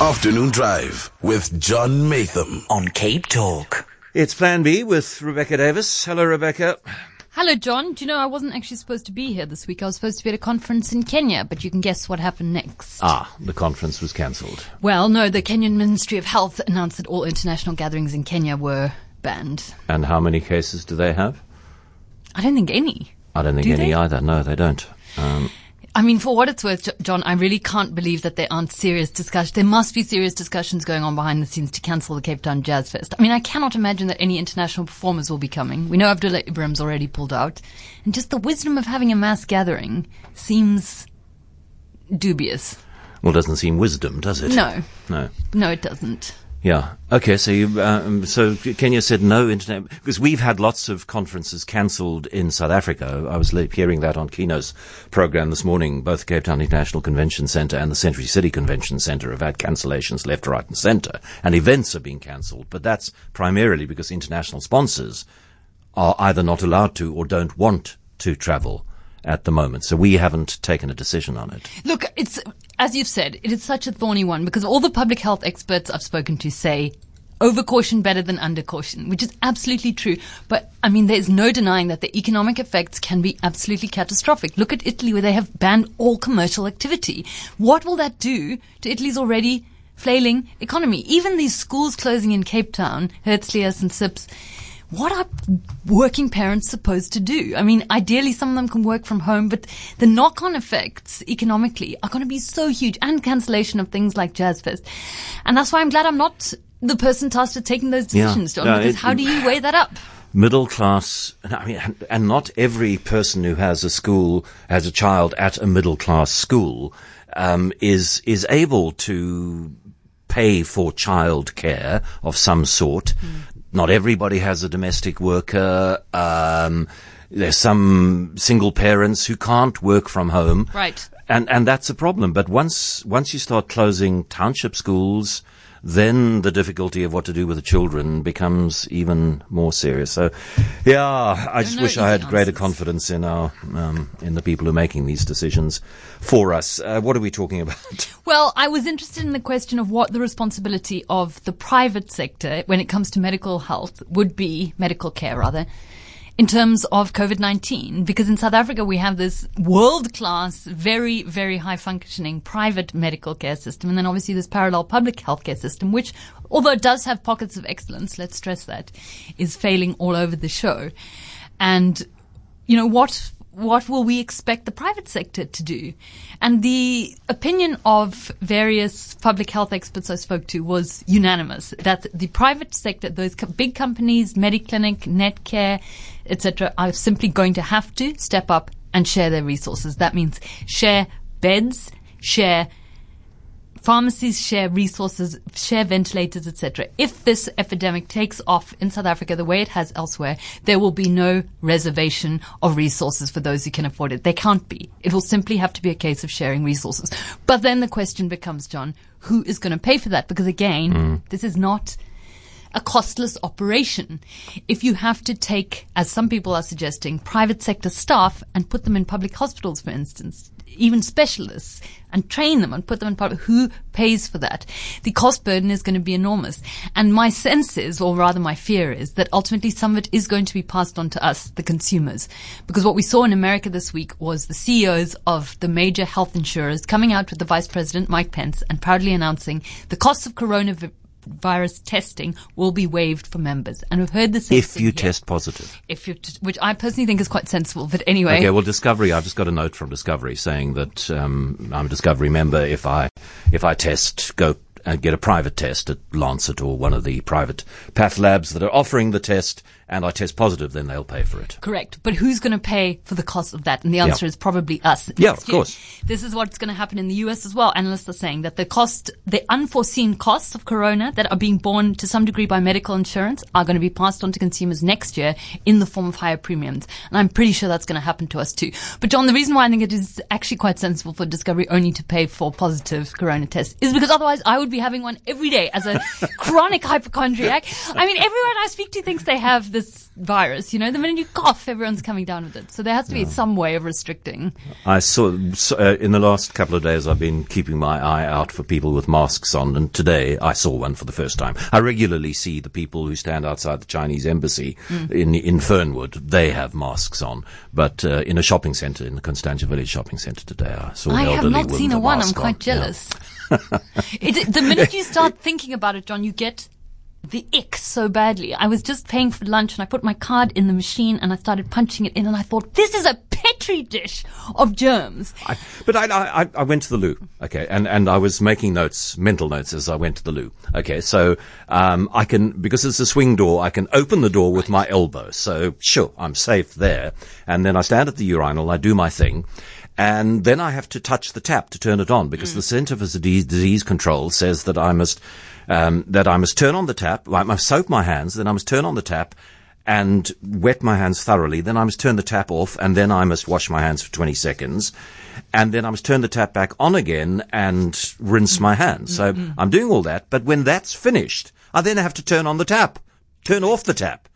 Afternoon Drive with John Maytham. on Cape Talk. It's Plan B with Rebecca Davis. Hello, Rebecca. Hello, John. Do you know I wasn't actually supposed to be here this week? I was supposed to be at a conference in Kenya, but you can guess what happened next. Ah, the conference was cancelled. Well, no, the Kenyan Ministry of Health announced that all international gatherings in Kenya were banned. And how many cases do they have? I don't think any. I don't think Do any they? either. No, they don't. Um, I mean, for what it's worth, John, I really can't believe that there aren't serious discussions. There must be serious discussions going on behind the scenes to cancel the Cape Town Jazz Fest. I mean, I cannot imagine that any international performers will be coming. We know Abdullah Ibrahim's already pulled out. And just the wisdom of having a mass gathering seems dubious. well, doesn't seem wisdom, does it? No. No. No, it doesn't. Yeah. Okay. So you, um, so Kenya said no internet because we've had lots of conferences cancelled in South Africa. I was hearing that on Kieno's program this morning. Both Cape Town International Convention Centre and the Century City Convention Centre have had cancellations left, right, and centre, and events are being cancelled. But that's primarily because international sponsors are either not allowed to or don't want to travel at the moment. So we haven't taken a decision on it. Look, it's, as you've said, it is such a thorny one because all the public health experts I've spoken to say over caution better than under caution, which is absolutely true. But I mean, there's no denying that the economic effects can be absolutely catastrophic. Look at Italy where they have banned all commercial activity. What will that do to Italy's already flailing economy? Even these schools closing in Cape Town, Herzlius and Sips, what are working parents supposed to do? I mean, ideally some of them can work from home, but the knock-on effects economically are going to be so huge and cancellation of things like Jazz Fest. And that's why I'm glad I'm not the person tasked with taking those Yeah. decisions, John, No, because it- how do you weigh that up? middle class, I mean, and- not every person who has a school, has a child at a middle class school, um, is, is able to pay for childcare of some sort. Not everybody has a domestic worker. Um, there's some single parents who can't work from home. Right. And, and that's a problem. But once, once you start closing township schools, then the difficulty of what to do with the children becomes even more serious. So, yeah, I just no wish I had greater confidence in our, um, in the people who are making these decisions for us. Uh, what are we talking about? Well, I was interested in the question of what the responsibility of the private sector when it comes to medical health would be, medical care rather, in terms of COVID-19. Because in South Africa we have this world-class, very, very high functioning private medical care system. And then obviously this parallel public healthcare system, which, although it does have pockets of excellence, let's stress that, is failing all over the show. And you know, what what will we expect the private sector to do? And the opinion of various public health experts I spoke to was unanimous that the private sector, those big companies, Mediclinic, Netcare, etc., are simply going to have to step up and share their resources. That means share beds, share pharmacies share resources, share ventilators, etc. If this epidemic takes off in South Africa the way it has elsewhere, there will be no reservation of resources for those who can afford it. There can't be. It will simply have to be a case of sharing resources. But then the question becomes, John, who is going to pay for that? Because again, hmm. this is not a costless operation. If you have to take, as some people are suggesting, private sector staff and put them in public hospitals, for instance, even specialists, and train them and put them in public, who pays for that? The cost burden is going to be enormous. And my sense is, or rather my fear is, that ultimately some of it is going to be passed on to us, the consumers. Because what we saw in America this week was the CEOs of the major health insurers coming out with the Vice President, Mike Pence, and proudly announcing the costs of coronavirus virus testing will be waived for members. And we've heard the same if you here. test positive. If you, t- which I personally think is quite sensible. But anyway, Okay, well, Discovery. I've just got a note from Discovery saying that um, I'm a Discovery member. If I if I test, go and get a private test at Lancet or one of the private path labs that are offering the test, and I test positive, then they'll pay for it. Correct. But who's going to pay for the cost of that? And the answer Yeah. is probably us. Yeah, of year. course. This is what's going to happen in the US as well. Analysts are saying that the cost, the unforeseen costs of corona that are being borne to some degree by medical insurance are going to be passed on to consumers next year in the form of higher premiums. And I'm pretty sure that's going to happen to us too. But John, the reason why I think it is actually quite sensible for Discovery only to pay for positive corona tests is because otherwise I would be having one every day as a chronic hypochondriac. I mean, everyone I speak to thinks they have this virus. You know, the minute you cough, everyone's coming down with it. So there has to be some way of restricting. I saw uh, in the last couple of days. I've been keeping my eye out for people with masks on, and today I saw one for the first time. I regularly see the people who stand outside the Chinese embassy in in Fernwood. They have masks on, but uh, in a shopping centre in the Constantia Village shopping centre today, I saw I have not seen a one. I'm quite on. Yeah. jealous. it, the minute you start thinking about it, John, you get the ick so badly. I was just paying for lunch and I put my card in the machine and I started punching it in and I thought, this is a petri dish of germs. I, but I, I, I went to the loo, okay, and, and I was making notes, mental notes as I went to the loo, okay. So um, I can because it's a swing door, I can open the door with my elbow. So sure, I'm safe there. And then I stand at the urinal, I do my thing. And then I have to touch the tap to turn it on because the Centre for Disease Control says that I must um, that I must turn on the tap. I must soap my hands. Then I must turn on the tap and wet my hands thoroughly. Then I must turn the tap off, and then I must wash my hands for 20 seconds. And then I must turn the tap back on again and rinse my hands. So I'm doing all that. But when that's finished, I then have to turn on the tap, turn off the tap.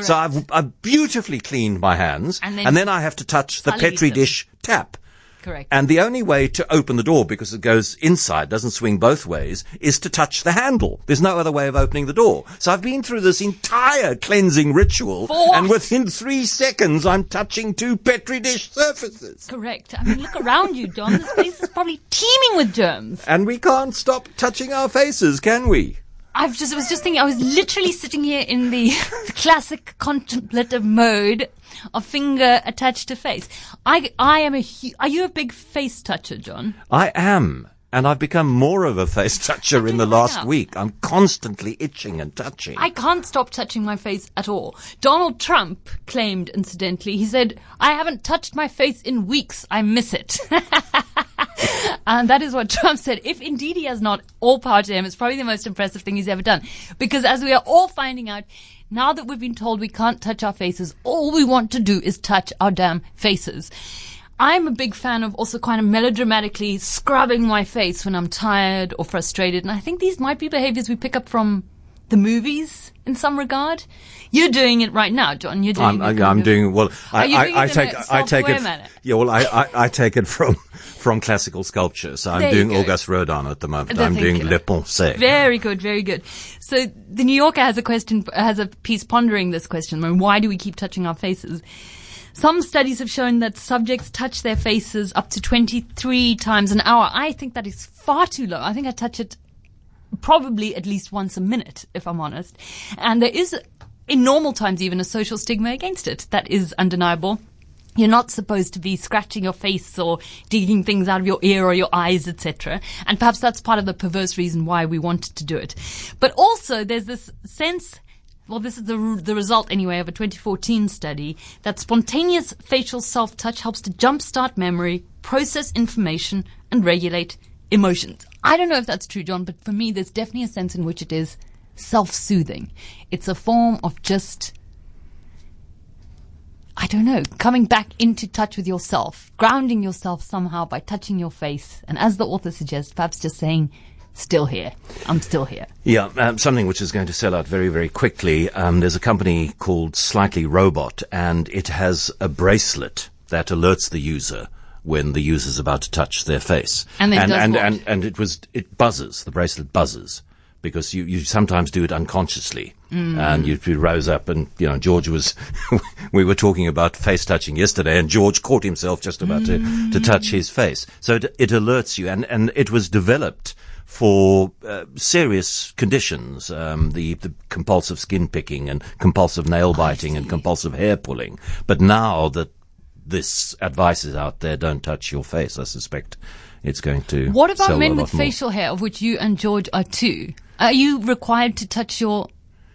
So I've, I've beautifully cleaned my hands, And and then then, I have to touch the Petri them. dish tap. Correct. And the only way to open the door, because it goes inside, doesn't swing both ways, is to touch the handle. There's no other way of opening the door. So I've been through this entire cleansing ritual, and within three seconds, I'm touching two Petri dish surfaces. Correct. I mean, look around you, John. This place is probably teeming with germs. And we can't stop touching our faces, can we? I've just, I was just thinking, I was literally sitting here in the classic contemplative mode of finger attached to face. I, I am a, hu- are you a big face toucher, John? I am. And I've become more of a face toucher in the last week. I'm constantly itching and touching. I can't stop touching my face at all. Donald Trump claimed, incidentally, he said, I haven't touched my face in weeks. I miss it. and that is what Trump said. If indeed he has not all power to him, it's probably the most impressive thing he's ever done. Because as we are all finding out, now that we've been told we can't touch our faces, all we want to do is touch our damn faces. I'm a big fan of also kind of melodramatically scrubbing my face when I'm tired or frustrated. And I think these might be behaviors we pick up from the movies in some regard. You're doing it right now, John. You're doing I'm, it. I'm, of- doing well. I, doing I, I it take I take it. manner? Yeah, well, I, I, I take it from from classical sculpture. So I'm There doing. Auguste Rodin at the moment. There I'm doing. Le Pensée. Very good, very good. So the New Yorker has a question, has a piece pondering this question. I mean, why do we keep touching our faces? Some studies have shown that subjects touch their faces up to 23 times an hour. I think that is far too low. I think I touch it probably at least once a minute, if I'm honest. And there is, in normal times, even a social stigma against it. That is undeniable. You're not supposed to be scratching your face or digging things out of your ear or your eyes, etc. And perhaps that's part of the perverse reason why we wanted to do it. But also, there's this sense well, this is the, the result anyway of a 2014 study that spontaneous facial self-touch helps to jumpstart memory, process information, and regulate emotions. I don't know if that's true, John, but for me, there's definitely a sense in which it is self-soothing. It's a form of just, I don't know, coming back into touch with yourself, grounding yourself somehow by touching your face. And as the author suggests, perhaps just saying, still here. I'm still here. Yeah, um, something which is going to sell out very, very quickly. Um, there's a company called Slightly Robot, and it has a bracelet that alerts the user when the user's about to touch their face. And and, and, and, and it was it buzzes. The bracelet buzzes because you, you sometimes do it unconsciously. Mm. And you, you rose up and, you know, George was, we were talking about face touching yesterday and George caught himself just about to, to touch his face. So it, it alerts you and, and it was developed for uh, serious conditions, um, the, the compulsive skin picking and compulsive nail biting and compulsive hair pulling. But now that this advice is out there, don't touch your face, I suspect it's going to. What about men with more. facial hair, of which you and George are two? Are you required to touch your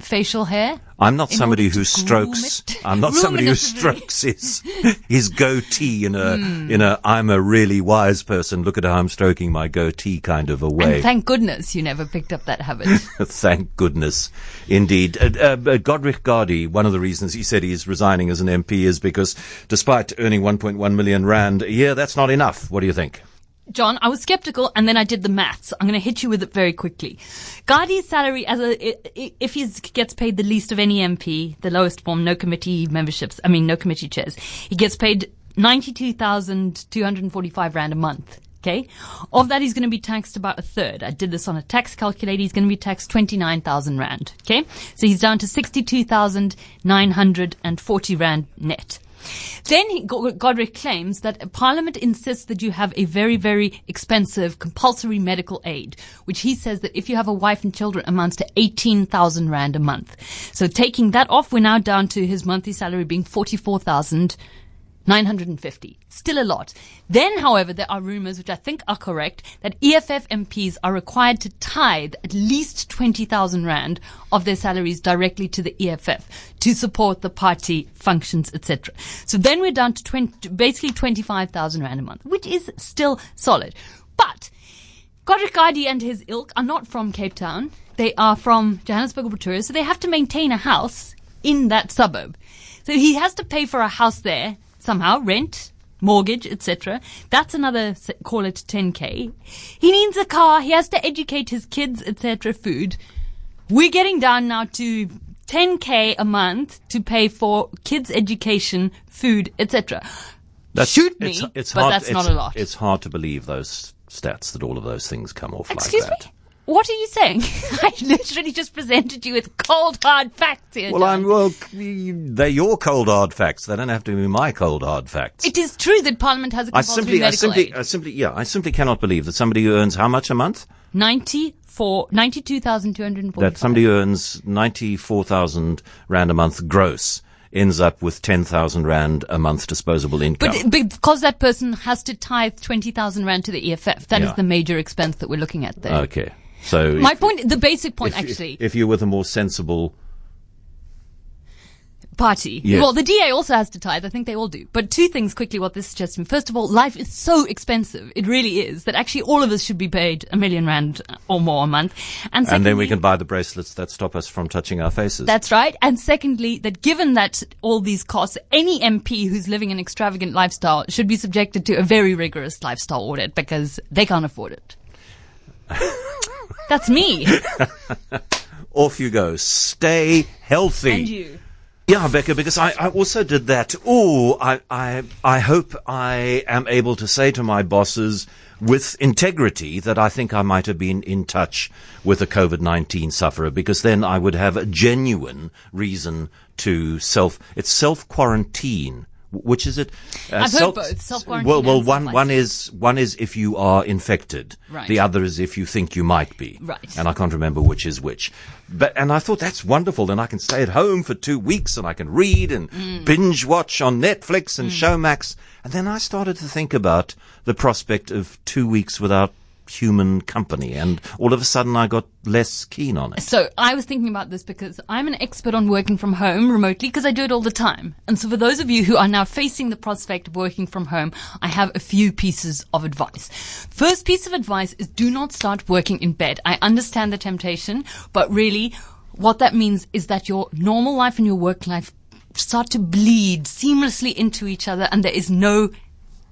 facial hair? I'm not somebody who strokes. I'm not somebody who is a very- strokes his his goatee in a Hmm. in a I'm a really wise person. Look at how I'm stroking my goatee kind of a way. And thank goodness you never picked up that habit. Thank goodness, indeed. Uh, uh, uh, Godrich Gardee, one of the reasons he said he's resigning as an MP is because, despite earning 1.1 million rand a year, that's not enough. What do you think? John, I was skeptical and then I did the maths. I'm going to hit you with it very quickly. Gardee's salary as a, if he gets paid the least of any MP, the lowest form, no committee memberships, I mean, no committee chairs, he gets paid 92,245 Rand a month. Okay. Of that, he's going to be taxed about a third. I did this on a tax calculator. He's going to be taxed 29,000 Rand. Okay. So he's down to 62,940 Rand net. Then he, Godrich claims that Parliament insists that you have a very, very expensive compulsory medical aid, which he says that if you have a wife and children amounts to 18,000 Rand a month. So taking that off, we're now down to his monthly salary being 44,000 950. Still a lot. Then, however, there are rumors, which I think are correct, that EFF MPs are required to tithe at least 20,000 Rand of their salaries directly to the EFF to support the party functions, etc. So then we're down to 20, basically 25,000 Rand a month, which is still solid. But Godrich Gardee and his ilk are not from Cape Town. They are from Johannesburg or Pretoria, so they have to maintain a house in that suburb. So he has to pay for a house there somehow, rent, mortgage, etc. That's another, call it 10k. He needs a car. He has to educate his kids, etc. Food. We're getting down now to 10k a month to pay for kids' education, food, etc. Shoot me, it's, it's but hard, that's not a lot. It's hard to believe those stats that all of those things come off Excuse like that. me? What are you saying? I literally just presented you with cold hard facts here. Well, John. I'm well. They're your cold hard facts. They don't have to be my cold hard facts. It is true that Parliament has a I compulsory simply, I simply, aid. I simply, yeah, I simply cannot believe that somebody who earns how much a month? 94, 92,245. That somebody who earns ninety-four thousand rand a month gross ends up with ten thousand rand a month disposable income. But because that person has to tithe 20,000 Rand to the EFF, that is Yeah. the major expense that we're looking at there. okay, so My if, point, the basic point if, actually, if you're with a more sensible, party. Yes. Well, the DA also has to tithe. I think they all do. But two things quickly what this suggests to me. First of all, life is so expensive. It really is that actually all of us should be paid a million rand or more a month. And, and then we can buy the bracelets that stop us from touching our faces. That's right. And secondly, that given that all these costs, any MP who's living an extravagant lifestyle should be subjected to a very rigorous lifestyle audit because they can't afford it. That's me Off you go. Stay healthy. and you. Yeah, Becca, because I, I also did that. Oh, I, I, I hope I am able to say to my bosses with integrity that I think I might have been in touch with a COVID-19 sufferer because then I would have a genuine reason to self, it's self-quarantine. Which is it? Uh, I've heard both, self-quarantine Well, well, one, one is, one is if you are infected. Right. The other is if you think you might be. Right. And I can't remember which is which. But, and I thought that's wonderful. Then I can stay at home for two weeks and I can read and Mm. binge watch on Netflix and Showmax. And then I started to think about the prospect of two weeks without human company. And all of a sudden I got less keen on it. So I was thinking about this because I'm an expert on working from home remotely because I do it all the time. And so for those of you who are now facing the prospect of working from home, I have a few pieces of advice. First piece of advice is do not start working in bed. I understand the temptation, but really what that means is that your normal life and your work life start to bleed seamlessly into each other and there is no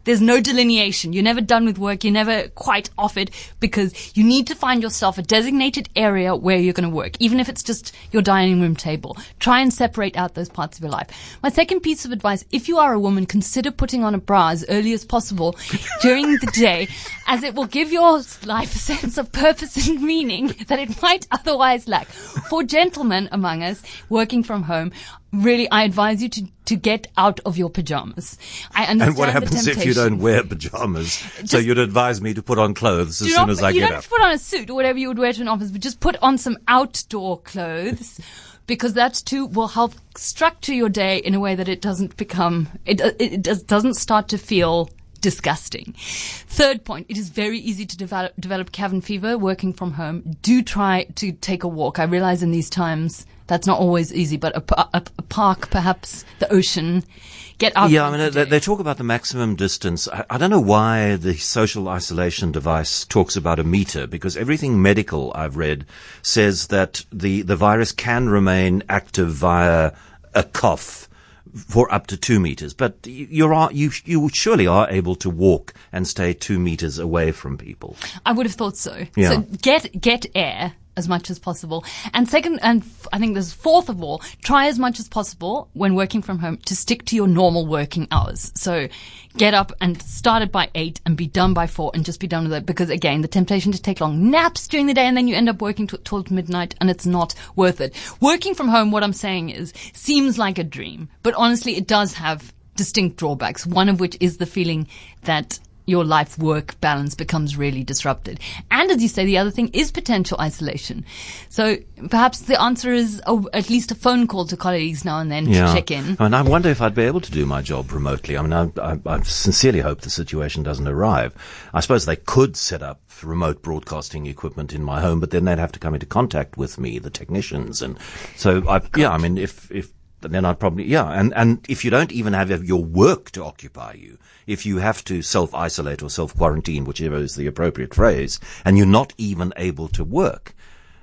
there's no delineation. You're never done with work. You're never quite off it because you need to find yourself a designated area where you're going to work, even if it's just your dining room table. Try and separate out those parts of your life. My second piece of advice, if you are a woman, consider putting on a bra as early as possible during the day as it will give your life a sense of purpose and meaning that it might otherwise lack. For gentlemen among us working from home, really, I advise you to, to get out of your pajamas. I understand And what the happens if you don't wear pajamas? so you'd advise me to put on clothes as soon not- as I get up. you don't up. have to put on a suit or whatever you would wear to an office, but just put on some outdoor clothes. Because that too will help structure your day in a way that it doesn't become, it, it, it does, doesn't start to feel disgusting. Third point, it is very easy to develop, develop cabin fever working from home. Do try to take a walk. I realize in these times that's not always easy, but a, a, a park, perhaps the ocean, get out. Yeah, I mean, they, they talk about the maximum distance. I, I don't know why the social isolation device talks about a meter, because everything medical I've read says that the, the virus can remain active via a cough, for up to two meters. But you are you you surely are able to walk and stay two meters away from people. I would have thought so. Yeah. So get get air as much as possible. And second, and f- I think this fourth of all, try as much as possible when working from home to stick to your normal working hours. So get up and start it by eight and be done by four and just be done with it. Because again, the temptation to take long naps during the day and then you end up working t- till midnight and it's not worth it. Working from home, what I'm saying is, seems like a dream, but honestly, it does have distinct drawbacks. One of which is the feeling that your life work balance becomes really disrupted. And as you say, the other thing is potential isolation. So perhaps the answer is oh, at least a phone call to colleagues now and then to check in. And I wonder if I'd be able to do my job remotely. I mean, I, I, I sincerely hope the situation doesn't arrive. I suppose they could set up remote broadcasting equipment in my home, but then they'd have to come into contact with me, the technicians, and so I, yeah, I mean, if if then I'd probably yeah, and and if you don't even have your work to occupy you, if you have to self isolate or self quarantine, whichever is the appropriate phrase, and you're not even able to work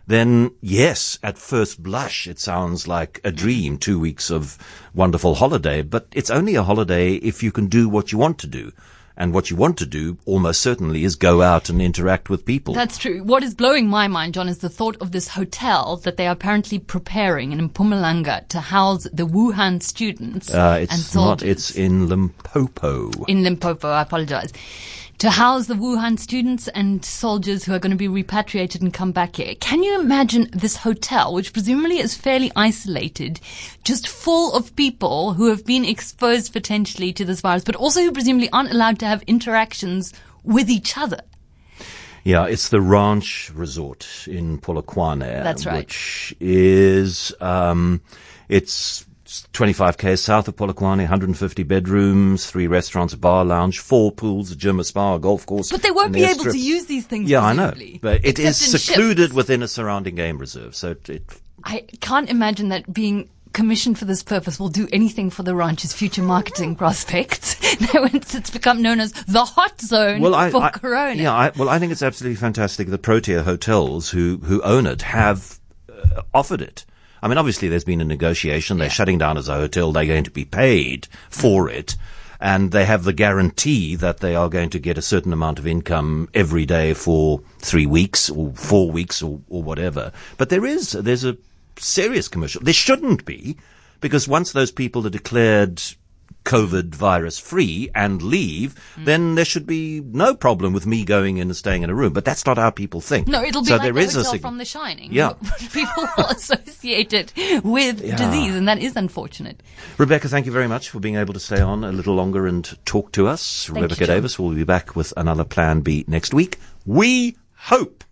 then yes, at first blush, it sounds like a dream, two weeks of wonderful holiday, but it's only a holiday if you can do what you want to do. And what you want to do almost certainly is go out and interact with people. That's true. What is blowing my mind, John, is the thought of this hotel that they are apparently preparing in Mpumalanga to house the Wuhan students uh, and it's not, it's in Limpopo. in Limpopo, I apologize, to house the Wuhan students and soldiers who are going to be repatriated and come back here. Can you imagine this hotel, which presumably is fairly isolated, just full of people who have been exposed potentially to this virus, but also who presumably aren't allowed to have interactions with each other? Yeah, it's the Ranch Resort in Polokwane. That's right. Which is, um, it's 25 k's south of Polokwane, 150 bedrooms, three restaurants, a bar lounge, four pools, a gym, a spa, a golf course. But they won't be able airstrip. to use these things. Yeah, I know. But it is except in secluded within a surrounding game reserve. So it, I can't imagine that being commissioned for this purpose will do anything for the ranch's future marketing prospects. Once it's become known as the hot zone well, I, for I- Corona. Yeah, I, well, I think it's absolutely fantastic. The Protea hotels who who own it have uh, offered it. I mean, obviously, there's been a negotiation. They're Yeah. shutting down as a hotel. They're going to be paid for it. And they have the guarantee that they are going to get a certain amount of income every day for three weeks or four weeks or, or whatever. But there is, there's a serious commercial. There shouldn't be because once those people are declared COVID virus free and leave, Mm. then there should be no problem with me going in and staying in a room. But that's not how people think. No, it'll be so like there the is a sig- from The Shining. Yeah. People will associate it with disease, and that is unfortunate. Rebecca, thank you very much for being able to stay on a little longer and talk to us. you, Rebecca John. Davis will be back with another Plan B next week. We hope.